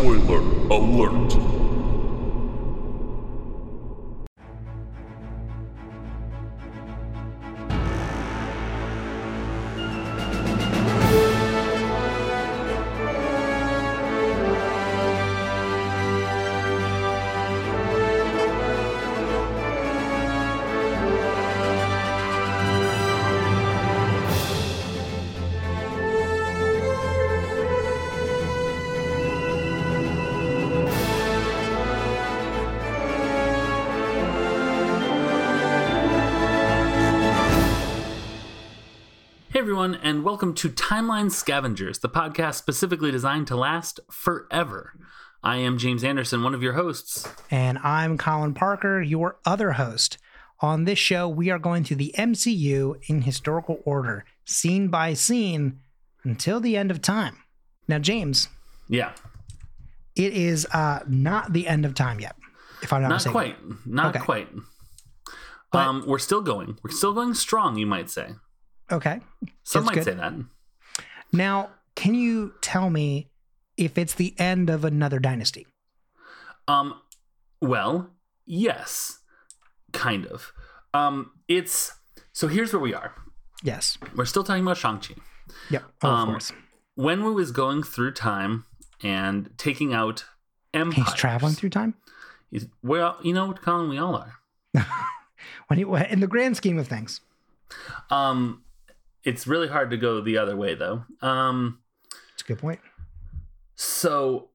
Spoiler alert. Hey everyone, and welcome to Timeline Scavengers, the podcast specifically designed to last forever. I am James Anderson, one of your hosts. And I'm Colin Parker, your other host. On this show, we are going through the MCU in historical order, scene by scene, until the end of time. Now, James, Yeah, it is uh, not the end of time yet, if I'm not, not mistaken. quite, not Okay. quite. But- um, we're still going. We're still going strong, you might say. Okay. Some That's might good. say that. Now, can you tell me if it's the end of another dynasty? Um, well, yes, kind of. Um, it's so here's where we are. Yes. We're still talking about Shang-Chi. Yep. Oh, Um, of course. When we was going through time and taking out empires. He's traveling through time. He's, well, you know what, Colin, we all are. When he, in the grand scheme of things. Um, it's really hard to go the other way, though. Um, It's a good point. so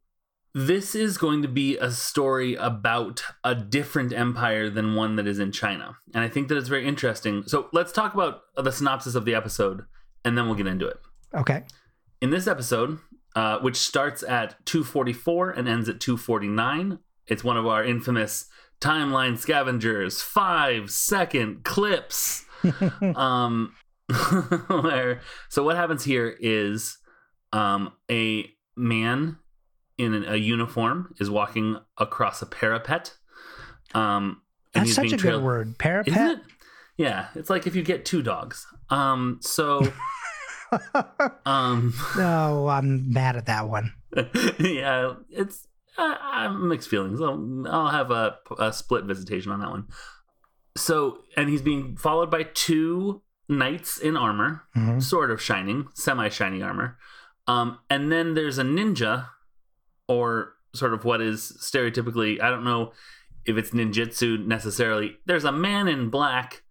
this is going to be a story about a different empire than one that is in China, and I think that it's very interesting. So let's talk about the synopsis of the episode, and then we'll get into it. Okay. In this episode, uh, which starts at 244 and ends at 249, it's one of our infamous timeline scavengers five second clips. um, where so what happens here is um, a man in a uniform is walking across a parapet. Um, That's such a good trailed- word. Parapet. It? Yeah, it's like if you get two dogs. Um, so um, No, I'm mad at that one. yeah, it's uh, I'm mixed feelings. I'll, I'll have a, a split visitation on that one. So, and he's being followed by two knights in armor, Mhm. sort of shining, semi shiny armor. Um, and then there's a ninja, or sort of what is stereotypically, I don't know if it's ninjutsu necessarily. There's a man in black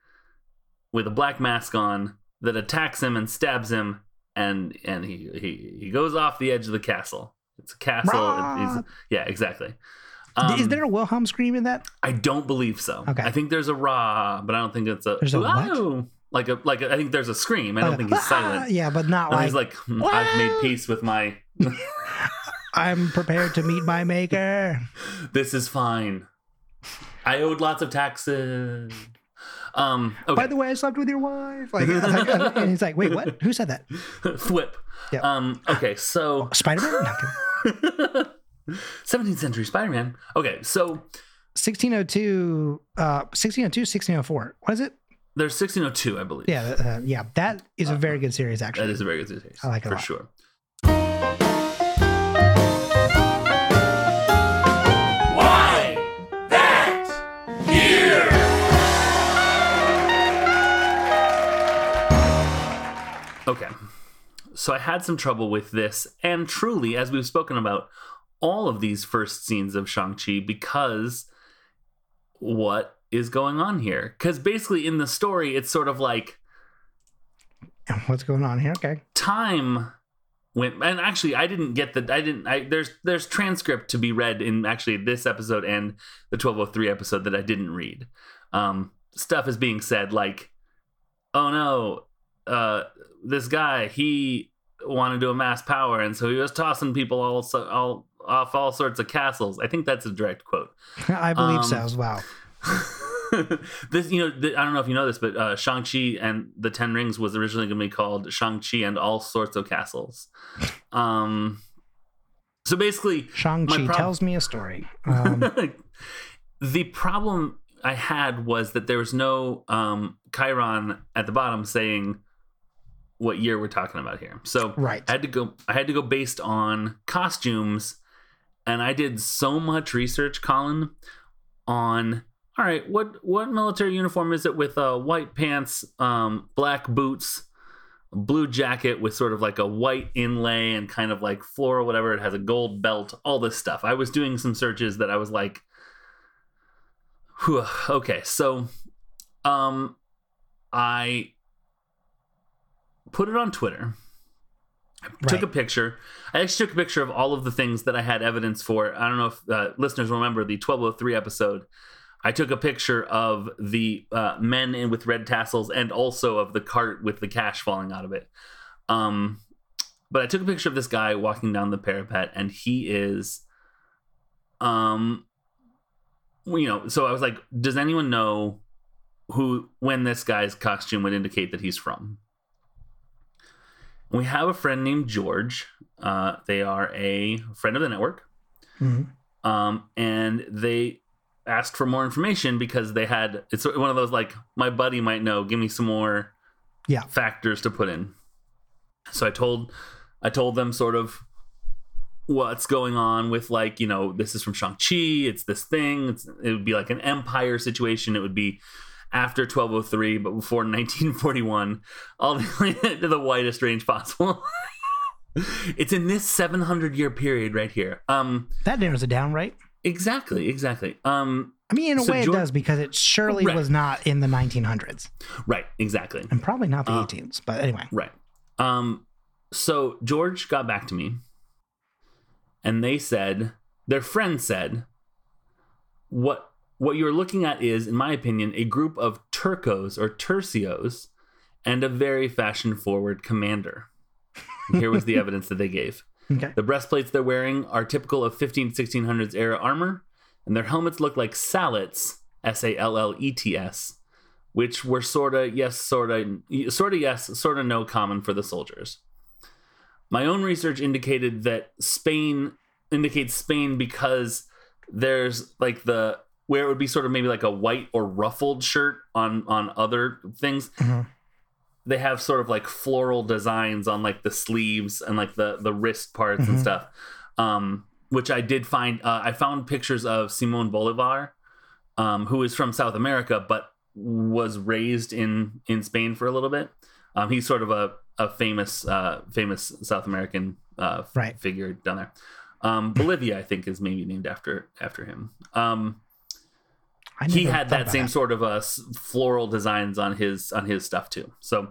with a black mask on that attacks him and stabs him, and and he he, he goes off the edge of the castle. It's a castle. Yeah, exactly. is Um, there a Wilhelm scream in that? I don't believe so. Okay. I think there's a raw, but I don't think it's a. There's a what? Like a like a, I think there's a scream. I don't Like, think he's silent. Yeah, but not And like, he's like, "Hmm, I've made peace with my. I'm prepared to meet my maker. this is fine. I owed lots of taxes. Um. Okay. By the way, I slept with your wife. Like, like, and he's like, wait, what? Who said that? Flip. Yeah. Um. Okay. So. Spider Man? No, 17th century Spider-Man. Okay, so 1602, uh, 1602, 1604. What is it? There's 1602, I believe. Yeah, uh, yeah. That is a very good series, that actually. is a very good series. I like it a for lot. sure. Why? That? Here! Okay. So I had some trouble with this, and truly, as we've spoken about, all of these first scenes of Shang-Chi because what is going on here? Because basically, in the story, it's sort of like What's going on here? Okay. time went and actually i didn't get the i didn't i there's there's transcript to be read in actually this episode and the 1203 episode that i didn't read um stuff is being said like oh no uh this guy he wanted to amass power and so he was tossing people all so- all off all sorts of castles i think that's a direct quote I believe Um, so as well. this, you know, th- I don't know if you know this, but uh, Shang Chi and the Ten Rings was originally going to be called Shang Chi and all sorts of castles. Um, so basically, Shang-Chi prob- tells me a story. Um, the problem I had was that there was no um, chyron at the bottom saying what year we're talking about here. So right. I had to go. I had to go based on costumes and I did so much research, Colin, on all right, what what military uniform is it with uh, white pants, um, black boots, blue jacket with sort of like a white inlay and kind of like floral, whatever. It has a gold belt, all this stuff. I was doing some searches that I was like, whew, okay, so um, I put it on Twitter. Took a picture. I actually took a picture of all of the things that I had evidence for. I don't know if uh, listeners remember the 1203 episode. I took a picture of the uh, men in with red tassels and also of the cart with the cash falling out of it. Um, but I took a picture of this guy walking down the parapet, and he is, um, you know. So I was like, does anyone know who when this guy's costume would indicate that he's from? We have a friend named George. Uh, they are a friend of the network Mhm. um, and they asked for more information because they had it's one of those like my buddy might know give me some more Yeah. factors to put in so i told i told them sort of what's going on with like you know this is from shang-chi it's this thing it's, it would be like an empire situation it would be after 1203 but before 1941 all the, way to the widest range possible it's in this 700 year period right here um That narrows it down, right? Exactly, exactly. Um, I mean, in a So way, George- it does because it surely Right. was not in the 1900s right, exactly, and probably not the Uh, 18s. But anyway, right. Um, so George got back to me, and they said their friend said, "What what you're looking at is, in my opinion, a group of turcos or tercios, and a very fashion forward commander." Here was the evidence that they gave. Okay. The breastplates they're wearing are typical of 15 1600s era armor, and their helmets look like sallets, S A L L E T S, which were sorta yes, sorta sorta yes, sorta no common for the soldiers. My own research indicated that Spain indicates Spain because there's like the where it would be sort of maybe like a white or ruffled shirt on on other things Mhm. They have sort of like floral designs on like the sleeves and like the the wrist parts and Mhm. stuff um which i did find uh, i found pictures of simon bolivar um who is from south america but was raised in in spain for a little bit um he's sort of a a famous uh famous south american uh Right. figure down there um bolivia i think is maybe named after after him um he had that same sort of uh, floral designs on his on his stuff too. So,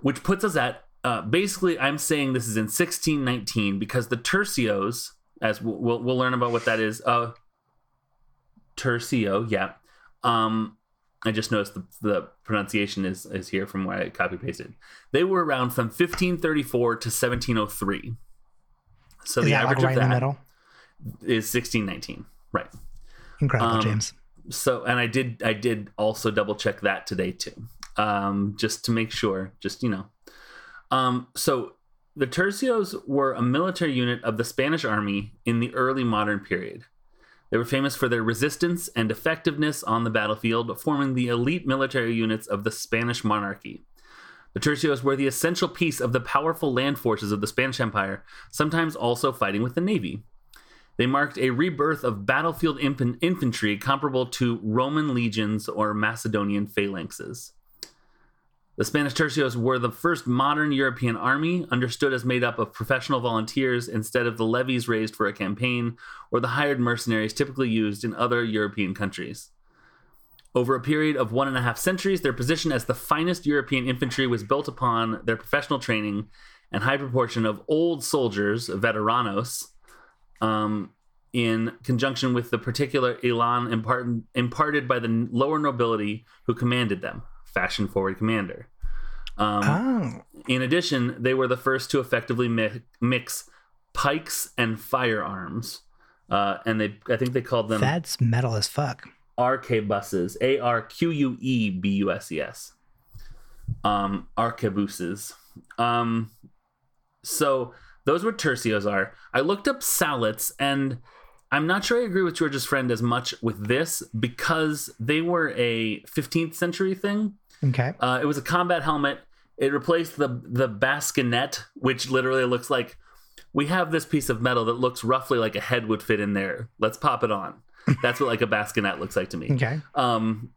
which puts us at uh, basically, I'm saying this is in 1619 because the tercios, as we'll we'll, we'll learn about what that is. Uh, tercio, yeah. Um, I just noticed the, the pronunciation is is here from where I copy pasted. They were around from 1534 to 1703. So Is the that like average right of middle? is 1619, right? Incredible, um, James. so and i did i did also double check that today too. Um just to make sure just you know. Um so the tercios were a military unit of the spanish army in the early modern period. They were famous for their resistance and effectiveness on the battlefield forming the elite military units of the spanish monarchy. The tercios were the essential piece of the powerful land forces of the spanish empire sometimes also fighting with the navy they marked a rebirth of battlefield infantry comparable to Roman legions or Macedonian phalanxes. The Spanish tercios were the first modern European army, understood as made up of professional volunteers instead of the levies raised for a campaign or the hired mercenaries typically used in other European countries. Over a period of one and a half centuries, their position as the finest European infantry was built upon their professional training and high proportion of old soldiers, veteranos, um, in conjunction with the particular elan impart- imparted by the lower nobility who commanded them, fashion forward commander. Um, oh, in addition, they were the first to effectively mi- mix pikes and firearms. Uh, and they, I think they called them that's metal as fuck. arquebuses, A R Q U E B U S E S. Um, arquebuses. Um, so those were tercios are. I looked up sallets and I'm not sure I agree with George's friend as much with this because they were a 15th century thing. Okay. Uh, it was a combat helmet. It replaced the the bascinet, which literally looks like we have this piece of metal that looks roughly like a head would fit in there. Let's pop it on. That's what like a bassinet looks like to me. Okay. Um,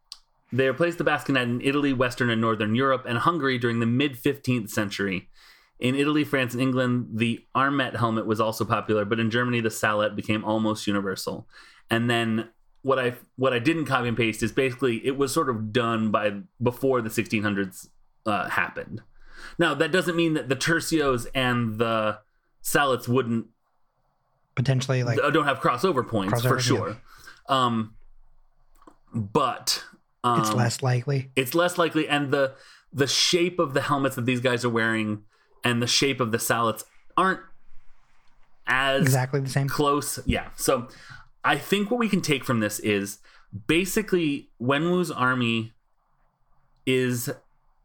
they replaced the bassinet in Italy, Western and Northern Europe, and Hungary during the mid 15th century. In Italy, France, and England, the Armet helmet was also popular, but in Germany, the Sallet became almost universal. And then what I what I didn't copy and paste is basically it was sort of done by before the 1600s uh, happened. Now that doesn't mean that the tercios and the Sallets wouldn't Potentially like don't have crossover points Crossover, for sure. Um, but um, it's less likely. it's less likely, and the the shape of the helmets that these guys are wearing and the shape of the Sallets aren't as Exactly the same. close. Yeah. So I think what we can take from this is basically Wenwu's army is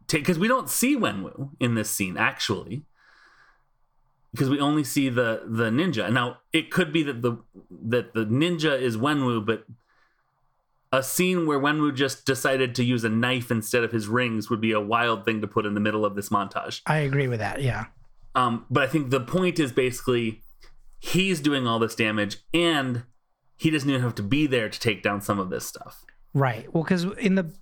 take because we don't see Wenwu in this scene actually because we only see the the ninja. Now it could be that the that the ninja is Wenwu, but a scene where Wenwu just decided to use a knife instead of his rings would be a wild thing to put in the middle of this montage. I agree with that. Yeah. Um, but I think the point is basically he's doing all this damage and he doesn't even have to be there to take down some of this stuff. Right. Well, because in the,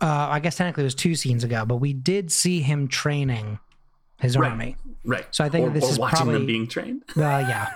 uh, I guess technically it was two scenes ago, but we did see him training his Right. army. Right. So I think or, this is watching probably- them being trained. Uh, yeah.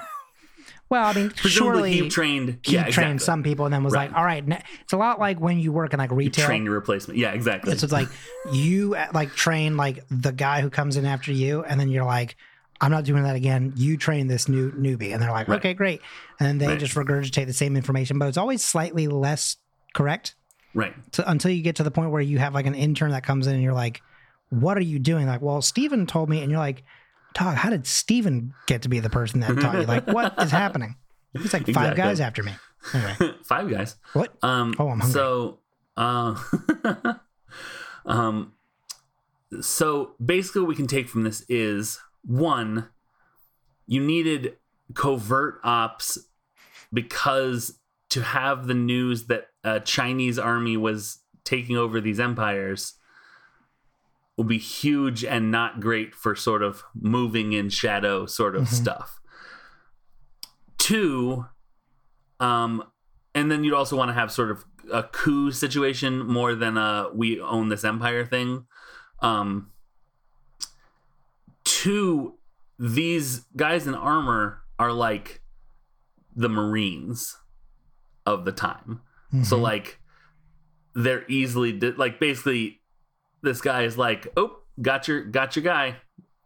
Well, I mean, Presumably surely he trained he yeah, trained exactly. some people and then was Right. like, all right, it's a lot like when you work in like retail. You train your replacement. Yeah, exactly. So it's like you like train like the guy who comes in after you, and then you're like, I'm not doing that again. You train this new newbie, and they're like, Right. okay, great, and then they Right. just regurgitate the same information, but it's always slightly less correct right. until you get to the point where you have like an intern that comes in and you're like, what are you doing? Like, well, Steven told me, and you're like, dog, how did Steven get to be the person that taught you? Like, what is happening? He's like five Exactly. guys after me. Anyway, Five guys. what? Um, Oh, I'm hungry. So, uh, um, so basically, what we can take from this is one, you needed covert ops because to have the news that a Chinese army was taking over these empires will be huge and not great for sort of moving in shadow sort of Mhm. stuff. Two, um, and then you'd also want to have sort of a coup situation more than a we own this empire thing. Um, two, these guys in armor are like the Marines of the time. So Mhm. like they're easily di- like basically this guy is like, "Oh, got your got your guy.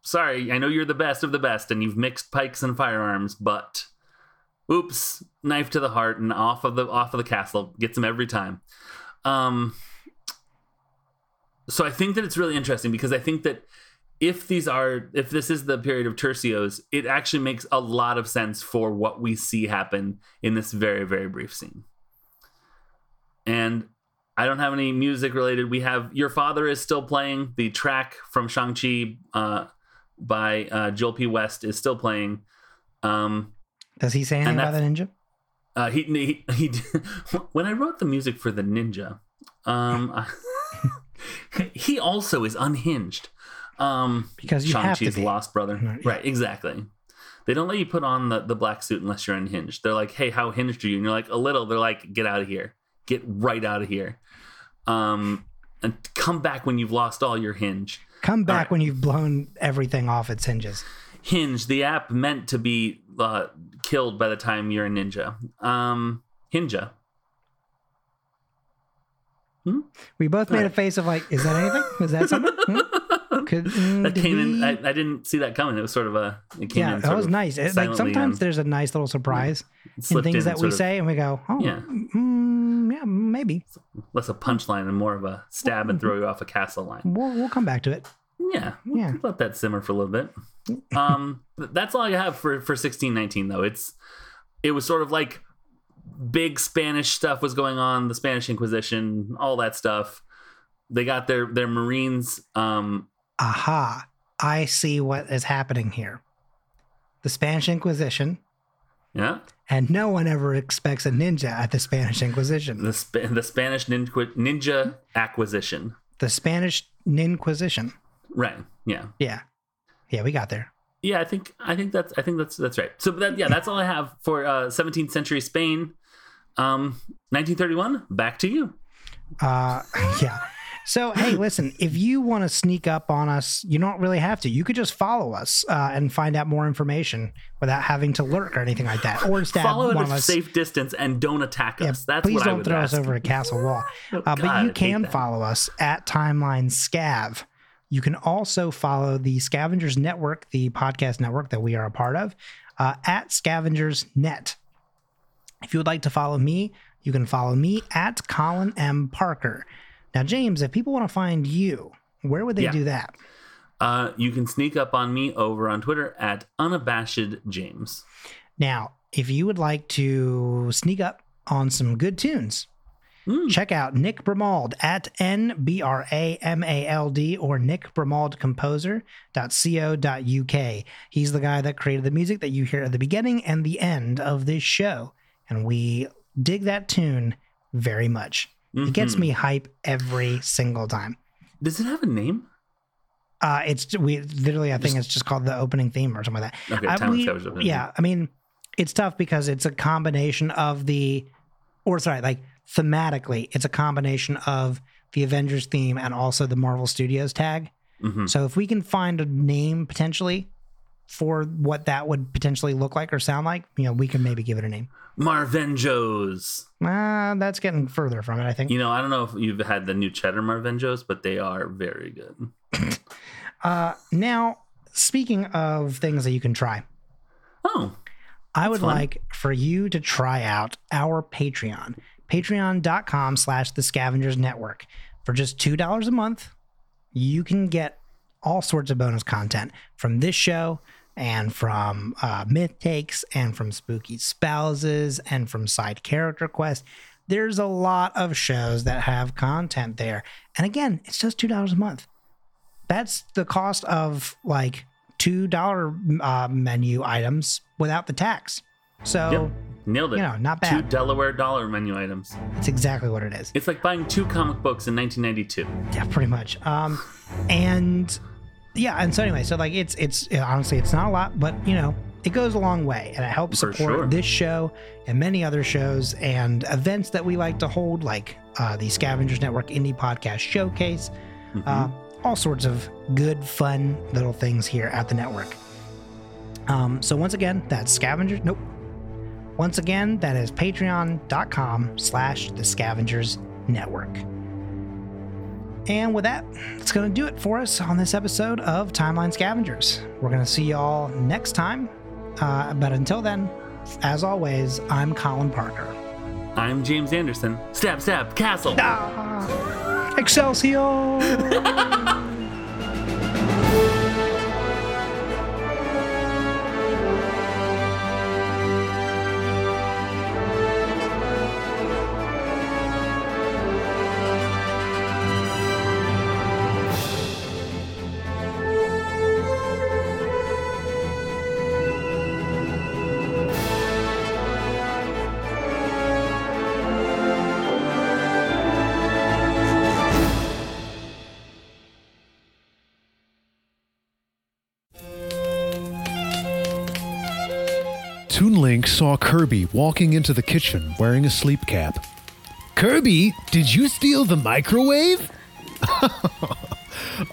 Sorry, I know you're the best of the best and you've mixed pikes and firearms, but oops, knife to the heart and off of the off of the castle. Gets him every time." Um so I think that it's really interesting because I think that if these are if this is the period of tercios, it actually makes a lot of sense for what we see happen in this very very brief scene. And I don't have any music related. We have Your Father is still playing. The track from Shang-Chi uh, by uh, Joel P. West is still playing. Um, Does he say anything about the ninja? uh, he, he, he when I wrote the music for the ninja, um, he also is unhinged. Um, Because you have to Shang-Chi's be. lost brother. Right, Right, exactly. They don't let you put on the, the black suit unless you're unhinged. They're like, hey, how hinged are you? And you're like, a little. They're like, get out of here. Get right out of here. Um, and come back when you've lost all your hinge. Come back right. when you've blown everything off its hinges. Hinge, the app meant to be uh, killed by the time you're a ninja. Um, Hinja. We both made a face of like, is that anything? Is that something? Hmm? Could, mm, That came in. I, I didn't see that coming. It was sort of a. It came yeah, in that was nice. It, like sometimes there's a nice little surprise in things in that we of say, and we go, oh, Yeah. mm, yeah, maybe. Less a punchline and more of a stab and throw you off a castle line. We'll we'll come back to it. Yeah, we'll Yeah. let that simmer for a little bit. Um, that's all I have for for sixteen nineteen though. It's it was sort of like big Spanish stuff was going on, the Spanish Inquisition, all that stuff. They got their their Marines. Um, Aha! I see what is happening here. The Spanish Inquisition, yeah, and no one ever expects a ninja at the Spanish Inquisition. the Sp- the Spanish ninja, ninja acquisition. The Spanish Ninquisition. Right. Yeah. Yeah, yeah, we got there. Yeah, I think I think that's I think that's that's right. So that yeah, that's all I have for uh, 17th century Spain. Um, 1931. Back to you. Uh, yeah. So, hey, listen, if you want to sneak up on us, you don't really have to. You could just follow us uh, and find out more information without having to lurk or anything like that, or stab Follow one at of a us. safe distance and don't attack Yeah, us. That's please what don't would throw ask. us over a castle wall. Oh, Uh, but God, you can follow us at Timeline Scav. You can also follow the Scavengers Network, the podcast network that we are a part of, uh, at Scavengers Net. If you would like to follow me, you can follow me at Colin M. Parker. Now, James, if people want to find you, where would they Yeah. do that? Uh, you can sneak up on me over on Twitter at unabashed James. Now, if you would like to sneak up on some good tunes, Mm. check out Nick Bramald at N B R A M A L D or Nick Bramald Composer.co.uk. He's the guy that created the music that you hear at the beginning and the end of this show. And we dig that tune very much. It gets me hype every single time. Does it have a name? Uh, it's we literally, I think it's just called the opening theme or something like that. Okay, I- we- yeah, I mean, it's tough because it's a combination of the, or sorry, like thematically, it's a combination of the Avengers theme and also the Marvel Studios tag. Mhm. So if we can find a name potentially for what that would potentially look like or sound like, you know, we can maybe give it a name. Marvenjos. Uh, that's getting further from it, I think. You know, I don't know if you've had the new cheddar Marvenjos, but they are very good. Uh, now, speaking of things that you can try, Oh, I would fun. like for you to try out our Patreon, patreon.com slash the scavengers network. For just $2 a month, you can get all sorts of bonus content from this show and from uh, myth takes and from spooky spouses and from side character quests. There's a lot of shows that have content there. And again, it's just $2 a month. That's the cost of like $2 uh, menu items without the tax. So, Yep. nailed it. you know, not Two. Delaware dollar menu items. That's exactly what it is. It's like buying two comic books in 1992. Yeah, pretty much. Um, and yeah, and so anyway, so like it's it's honestly it's not a lot, but you know it goes a long way, and it helps support sure. this show and many other shows and events that we like to hold, like uh, the Scavengers Network Indie Podcast Showcase. Mhm. Uh, all sorts of good, fun little things here at the network. Um, so once again, that's Scavengers. Nope. Once again, that is patreon.com slash the Scavengers Network. And with that, it's going to do it for us on this episode of Timeline Scavengers. We're going to see y'all next time. Uh, but until then, as always, I'm Colin Parker. I'm James Anderson. Stab, stab, castle. Ah, Excelsior! Saw Kirby walking into the kitchen wearing a sleep cap. Kirby, did you steal the microwave?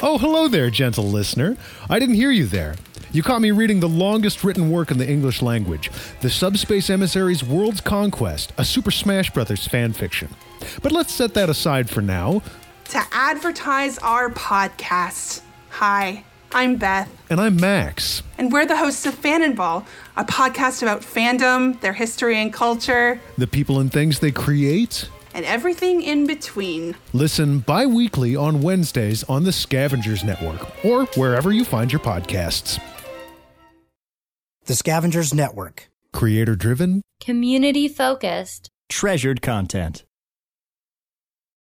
oh, hello there, gentle listener. I didn't hear you there. You caught me reading the longest written work in the English language, The Subspace Emissary's World's Conquest, a Super Smash Bros. fan fiction. But let's set that aside for now, to advertise our podcast. Hi, I'm Beth, and I'm Max. and we're the hosts of Fan and Ball, a podcast about fandom, their history and culture, The people and things they create? and everything in between. Listen bi weekly on Wednesdays on the Scavengers Network or wherever you find your podcasts. The Scavengers Network. Creator driven, Community focused. treasured content.